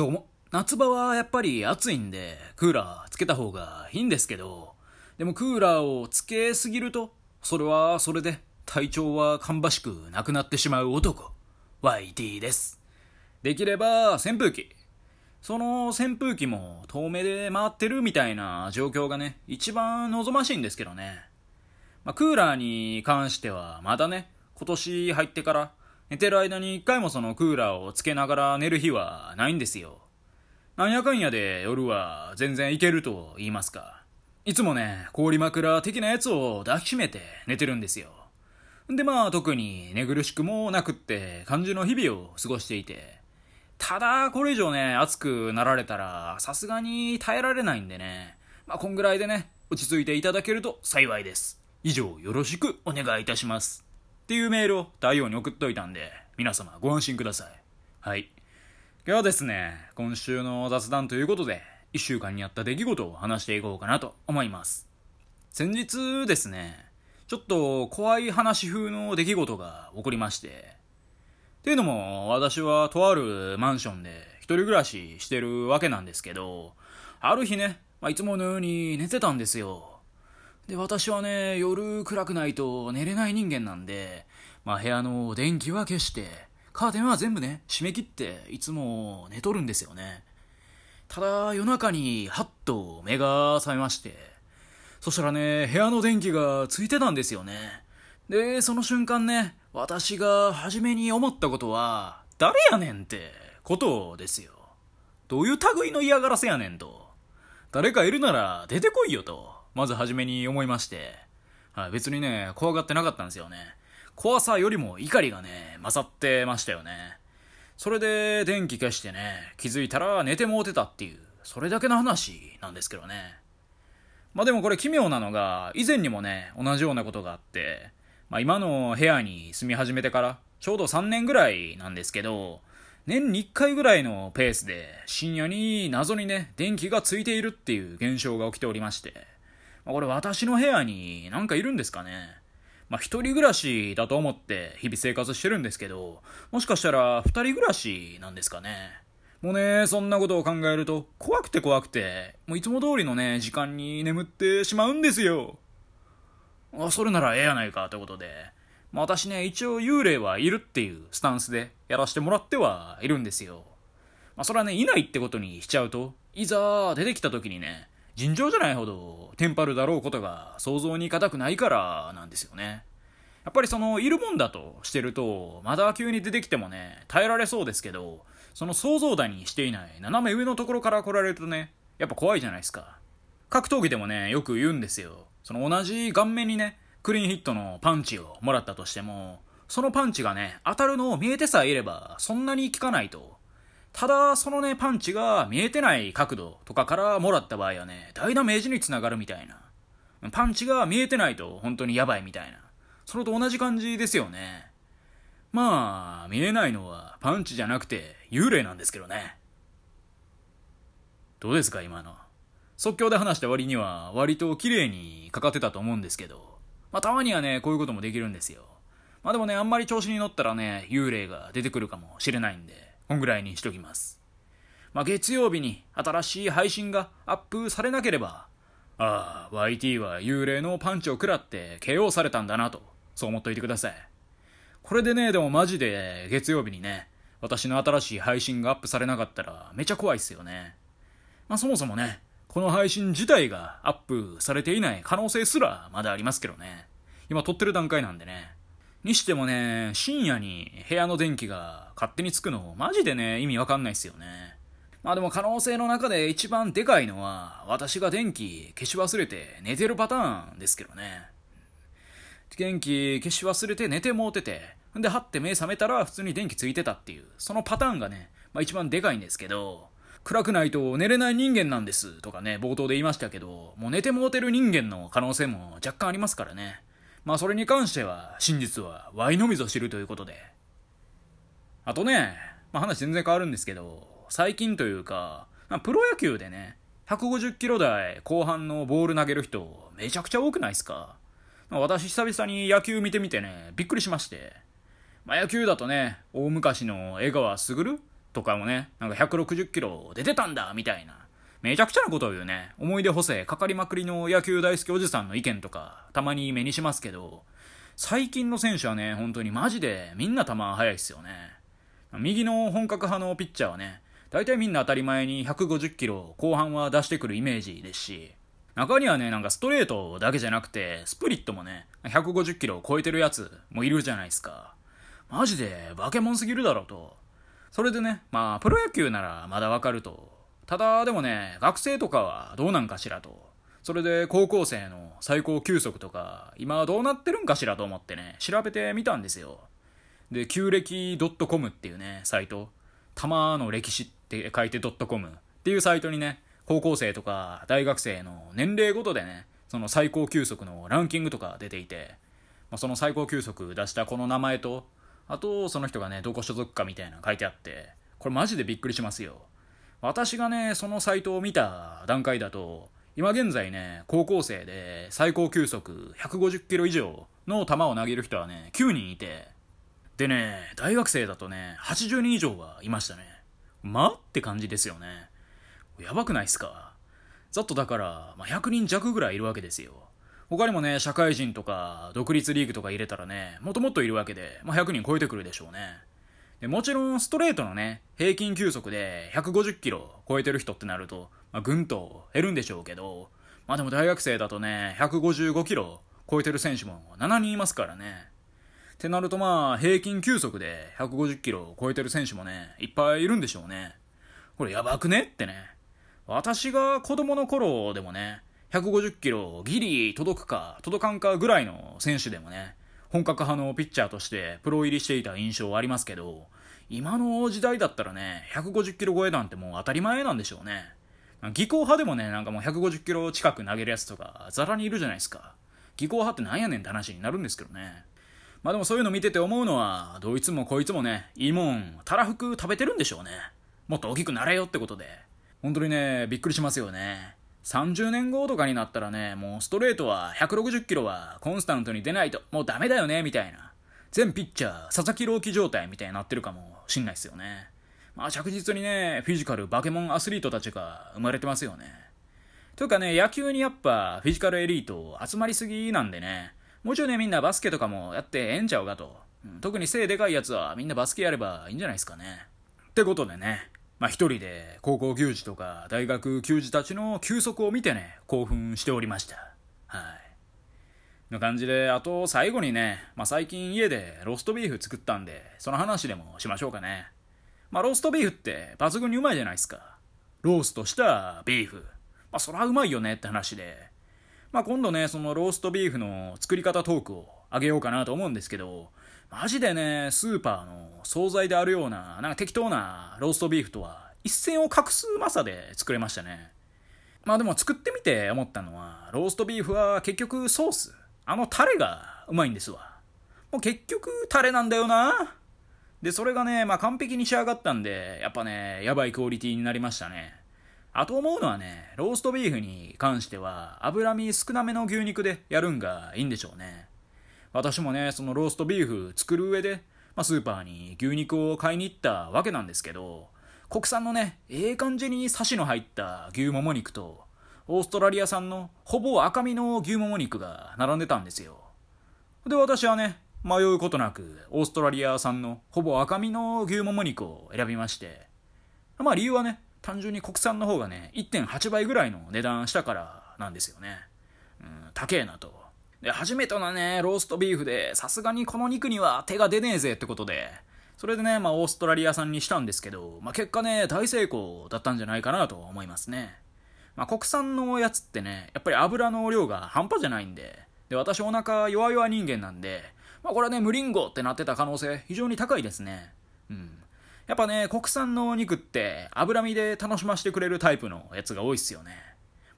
どうも。夏場はやっぱり暑いんで、クーラーつけた方がいいんですけど、でもクーラーをつけすぎると、それはそれで体調は芳しくなくなってしまう男、YT です。できれば扇風機。その扇風機も遠目で回ってるみたいな状況がね、一番望ましいんですけどね。まあ、クーラーに関してはまだね、今年入ってから寝てる間に一回もそのクーラーをつけながら寝る日はないんですよ。なんやかんやで夜は全然いけると言いますか。いつもね、氷枕的なやつを抱きしめて寝てるんですよ。でまあ特に寝苦しくもなくって感じの日々を過ごしていて。ただこれ以上ね、暑くなられたらさすがに耐えられないんでね。まあこんぐらいでね、落ち着いていただけると幸いです。以上よろしくお願いいたします。っていうメールを太陽に送っといたんで、皆様ご安心ください。はい。今日はですね、今週の雑談ということで、1週間にあった出来事を話していこうかなと思います。先日ですね、ちょっと怖い話風の出来事が起こりまして、っていうのも、私はとあるマンションで一人暮らししてるわけなんですけど、ある日ね、まあ、いつものように寝てたんですよ。で、私はね、夜暗くないと寝れない人間なんで、まあ部屋の電気は消して、カーテンは全部ね、閉め切って、いつも寝とるんですよね。ただ、夜中に、はっと目が覚めまして、そしたらね、部屋の電気がついてたんですよね。で、その瞬間ね、私が初めに思ったことは、誰やねんってことですよ。どういう類の嫌がらせやねんと。誰かいるなら出てこいよと。まず初めに思いまして、はい、別にね、怖がってなかったんですよね。怖さよりも怒りがね、勝ってましたよね。それで電気消してね、気づいたら寝てもうてたっていう、それだけの話なんですけどね。まあでもこれ奇妙なのが、以前にもね、同じようなことがあって、まあ今の部屋に住み始めてから、ちょうど3年ぐらいなんですけど、年に1回ぐらいのペースで深夜に謎にね、電気がついているっていう現象が起きておりまして、まこれ私の部屋になんかいるんですかねまあ、一人暮らしだと思って日々生活してるんですけど、もしかしたら二人暮らしなんですかね。もうね、そんなことを考えると、怖くて怖くて、もういつも通りのね、時間に眠ってしまうんですよ。あ、それならええやないか、ということで。まあ、私ね、一応幽霊はいるっていうスタンスでやらせてもらってはいるんですよ。まあ、それはね、いないってことにしちゃうと、いざ出てきた時にね、尋常じゃないほどテンパるだろうことが想像に難くないからなんですよね。やっぱりそのいるもんだとしてるとまだ急に出てきてもね耐えられそうですけどその想像だにしていない斜め上のところから来られるとねやっぱ怖いじゃないですか。格闘技でもねよく言うんですよ。その同じ顔面にねクリーンヒットのパンチをもらったとしてもそのパンチがね当たるのを見えてさえいればそんなに効かないと。ただ、そのね、パンチが見えてない角度とかからもらった場合はね、大ダメージにつながるみたいな。パンチが見えてないと本当にやばいみたいな。それと同じ感じですよね。まあ、見えないのはパンチじゃなくて幽霊なんですけどね。どうですか、今の。即興で話した割には割と綺麗にかかってたと思うんですけど。まあ、たまにはね、こういうこともできるんですよ。まあでもね、あんまり調子に乗ったらね、幽霊が出てくるかもしれないんで。こんぐらいにしときます。まあ、月曜日に新しい配信がアップされなければ、ああ、YT は幽霊のパンチを食らって KO されたんだなと、そう思っといてください。これでね、でもマジで月曜日にね、私の新しい配信がアップされなかったらめちゃ怖いっすよね。まあそもそもね、この配信自体がアップされていない可能性すらまだありますけどね。今撮ってる段階なんでね。にしてもね、深夜に部屋の電気が勝手につくの、マジでね、意味わかんないっすよね。まあでも可能性の中で一番でかいのは、私が電気消し忘れて寝てるパターンですけどね。電気消し忘れて寝てもうてて、んで、はって目覚めたら普通に電気ついてたっていう、そのパターンがね、まあ一番でかいんですけど、暗くないと寝れない人間なんですとかね、冒頭で言いましたけど、もう寝てもうてる人間の可能性も若干ありますからね。まあそれに関しては真実はワイのみぞ知るということで。あとね、まあ話全然変わるんですけど、最近というか、まあ、プロ野球でね、150キロ台後半のボール投げる人めちゃくちゃ多くないですか、まあ、私久々に野球見てみてね、びっくりしまして。まあ、野球だとね、大昔の江川卓とかもね、なんか160キロ出てたんだみたいな。めちゃくちゃなことを言うね。思い出補正かかりまくりの野球大好きおじさんの意見とか、たまに目にしますけど、最近の選手はね、本当にマジでみんな球速いっすよね。右の本格派のピッチャーはね、大体みんな当たり前に150キロ後半は出してくるイメージですし、中にはね、なんかストレートだけじゃなくて、スプリットもね、150キロを超えてるやつもいるじゃないですか。マジで化け物すぎるだろうと。それでね、まあ、プロ野球ならまだわかると。ただ、でもね、学生とかはどうなんかしらと。それで高校生の最高球速とか、今どうなってるんかしらと思ってね、調べてみたんですよ。で、旧暦 .com っていうね、サイト。玉の歴史って書いて .com っていうサイトにね、高校生とか大学生の年齢ごとでね、その最高球速のランキングとか出ていて、まあ、その最高球速出したこの名前と、あとその人がね、どこ所属かみたいな書いてあって、これマジでびっくりしますよ。私がね、そのサイトを見た段階だと、今現在ね、高校生で最高球速150キロ以上の球を投げる人はね、9人いて、でね、大学生だとね、80人以上はいましたね。まって感じですよね。やばくないっすか？ざっとだから、まあ、100人弱ぐらいいるわけですよ。他にもね、社会人とか、独立リーグとか入れたらね、もっともっといるわけで、まあ、100人超えてくるでしょうね。でもちろん、ストレートのね、平均球速で150キロ超えてる人ってなると、まあ、ぐんと減るんでしょうけど、まあでも大学生だとね、155キロ超えてる選手も7人いますからね。ってなるとまあ、平均球速で150キロ超えてる選手もね、いっぱいいるんでしょうね。これやばくねってね。私が子供の頃でもね、150キロギリ届くか届かんかぐらいの選手でもね、本格派のピッチャーとしてプロ入りしていた印象はありますけど、今の時代だったらね、150キロ超えなんてもう当たり前なんでしょうね。技巧派でもね、なんかもう150キロ近く投げるやつとか、ザラにいるじゃないですか。技巧派ってなんやねんって話になるんですけどね。まあでもそういうの見てて思うのは、どいつもこいつもね、いいもん、たらふく食べてるんでしょうね。もっと大きくなれよってことで。本当にね、びっくりしますよね。30年後とかになったらね、もうストレートは160キロはコンスタントに出ないと、もうダメだよね、みたいな。全ピッチャー、佐々木朗希状態みたいになってるかもしんないっすよね。まあ着実にね、フィジカル、バケモンアスリートたちが生まれてますよね。というかね、野球にやっぱフィジカルエリート集まりすぎなんでね、もうちょいね、みんなバスケとかもやってええんちゃうかと。特に背でかいやつはみんなバスケやればいいんじゃないですかね。ってことでね、まあ一人で高校球児とか大学球児たちの休息を見てね、興奮しておりました。はい。の感じで、あと最後にね、まあ最近家でローストビーフ作ったんで、その話でもしましょうかね。まあローストビーフって抜群にうまいじゃないですか。ローストしたビーフ。まあそらうまいよねって話で。まあ今度ね、そのローストビーフの作り方トークをあげようかなと思うんですけど、マジでね、スーパーの惣菜であるような、なんか適当なローストビーフとは一線を画すうまさで作れましたね。まあでも作ってみて思ったのは、ローストビーフは結局ソース、あのタレがうまいんですわ。もう結局タレなんだよな。で、それがね、まあ完璧に仕上がったんで、やっぱね、やばいクオリティになりましたね。あと思うのはね、ローストビーフに関しては、脂身少なめの牛肉でやるんがいいんでしょうね。私もね、そのローストビーフ作る上で、まあ、スーパーに牛肉を買いに行ったわけなんですけど、国産のね、ええ感じにサシの入った牛もも肉と、オーストラリア産のほぼ赤身の牛もも肉が並んでたんですよ。で、私はね、迷うことなく、オーストラリア産のほぼ赤身の牛もも肉を選びまして、まあ理由はね、単純に国産の方がね、1.8倍ぐらいの値段したからなんですよね。うん、高えなと。で、初めてのね、ローストビーフで、さすがにこの肉には手が出ねえぜってことで、それでね、まあ、オーストラリア産にしたんですけど、まあ、結果ね、大成功だったんじゃないかなと思いますね。まあ、国産のやつってね、やっぱり油の量が半端じゃないんで、で、私お腹弱々人間なんで、まあ、これはね、無リンゴってなってた可能性非常に高いですね。うん。やっぱね、国産のお肉って脂身で楽しませてくれるタイプのやつが多いっすよね。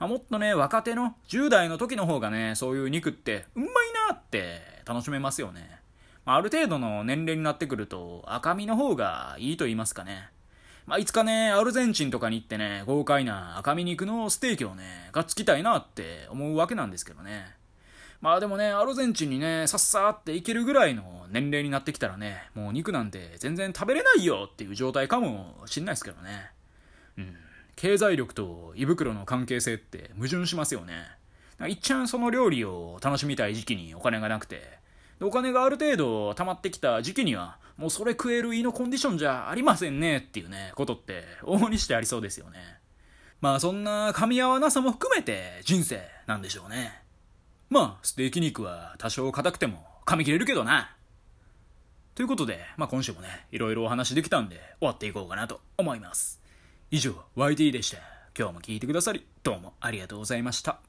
まあ、もっとね、若手の10代の時の方がね、そういう肉ってうまいなって楽しめますよね。まあ、ある程度の年齢になってくると赤身の方がいいと言いますかね。まあ、いつかね、アルゼンチンとかに行ってね、豪快な赤身肉のステーキをね、がっつきたいなって思うわけなんですけどね。まあでもね、アルゼンチンにね、さっさーっていけるぐらいの年齢になってきたらね、もう肉なんて全然食べれないよっていう状態かもしんないですけどね。うん。経済力と胃袋の関係性って矛盾しますよね。いっちゃんその料理を楽しみたい時期にお金がなくて、お金がある程度溜まってきた時期には、もうそれ食える胃のコンディションじゃありませんねっていうね、ことって往々にしてありそうですよね。まあそんな噛み合わなさも含めて人生なんでしょうね。まあ、ステーキ肉は多少硬くても噛み切れるけどな。ということで、まあ今週もね、いろいろお話できたんで終わっていこうかなと思います。以上、YD でした。今日も聞いてくださり、どうもありがとうございました。